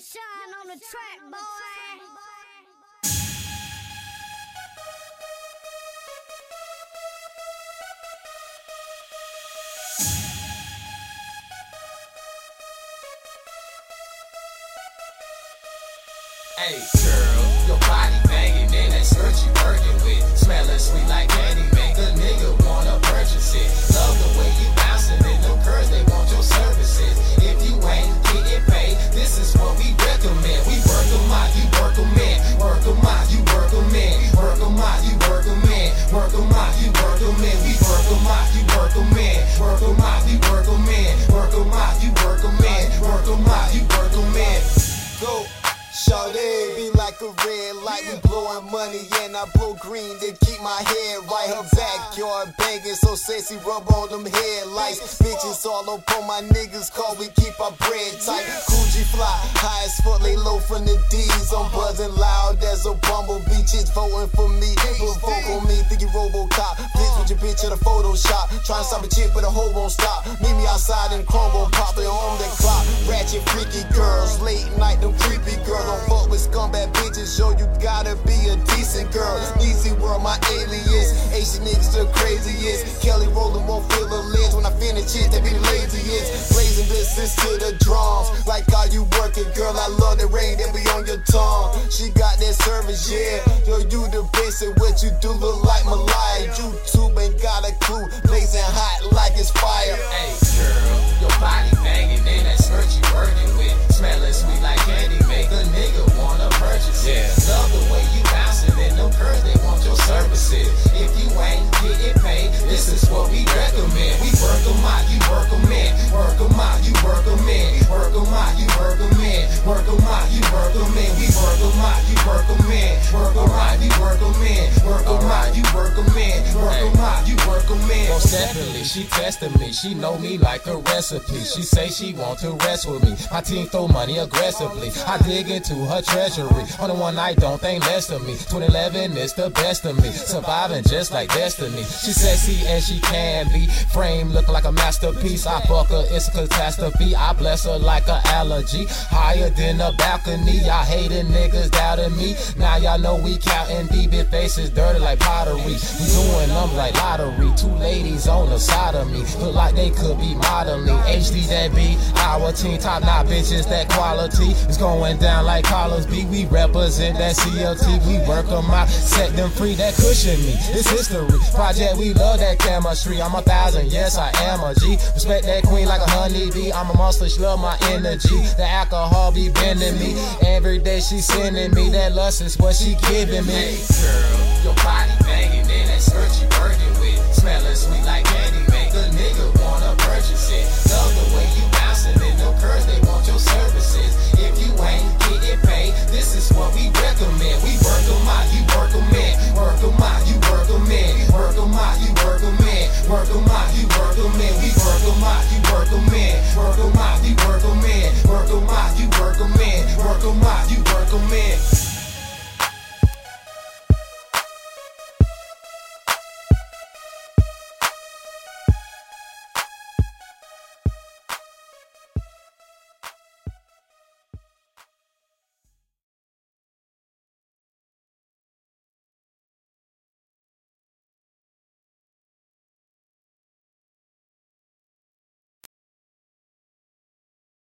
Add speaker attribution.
Speaker 1: Sunshine on the track, boy.
Speaker 2: Hey girl, your body banging in that skirt you working with, smelling sweet like candy, you work 'em in. We work 'em out, you work 'em in, work 'em out, you work 'em in, work 'em out, you work 'em in, work 'em out, you work 'em in.
Speaker 3: Go. Shawty be like a red light, we blowing money and I blow green to keep my head right. Her backyard banging so sexy, rub on them headlights. Bitches all up on my niggas, call we keep our bread tight. Coogi fly, high as fuck, lay low from the D's. I'm buzzing loud as a bumblebee. Chicks voting for me, provoke on me, think you Robocop. Please the Photoshop. Trying to stop a chick, but the hoe won't stop. Meet me outside in gon' pop it on the clock. Ratchet, freaky girls, late night, them creepy girls. Don't fuck with scumbag bitches, yo, you gotta be a decent girl. Easy world, my alias. Asian niggas the craziest. Kelly Rowland won't feel a lens when I finish it, they be the laziest. Blazing business to the drums. Like how you working, girl, I love the rain that be on your tongue. She got that service, yeah. Yo, you the at what you do, look like Malaya.
Speaker 2: Work 'em out, you work 'em in. We work 'em out, you work 'em in, work 'em out, you work 'em in, work 'em out, you work 'em in, work 'em out, you work 'em in.
Speaker 4: She testing me. She know me like a recipe. She say she want to rest with me. My team throw money aggressively. I dig into her treasury. On the one night, don't think less of me. 2011 is the best of me. Surviving just like destiny. She sexy and she can be. Frame looking like a masterpiece. I fuck her, it's a catastrophe. I bless her like an allergy. Higher than a balcony. Y'all hating niggas doubting me. Now y'all know we counting deep. It faces dirty like pottery. We doing them like lottery. Two ladies on the side of me. Look like they could be modeling. HD that be our team. Top notch bitches, that quality is going down like Carlos B. We represent that CLT. We work them out, set them free. That cushion me. It's history. Project, we love that chemistry. I'm a thousand, yes, I am a G. Respect that queen like a honeybee. I'm a monster, she love my energy. The alcohol be bending me. Every day she sending me. That lust is what she giving me.
Speaker 2: Hey girl, your body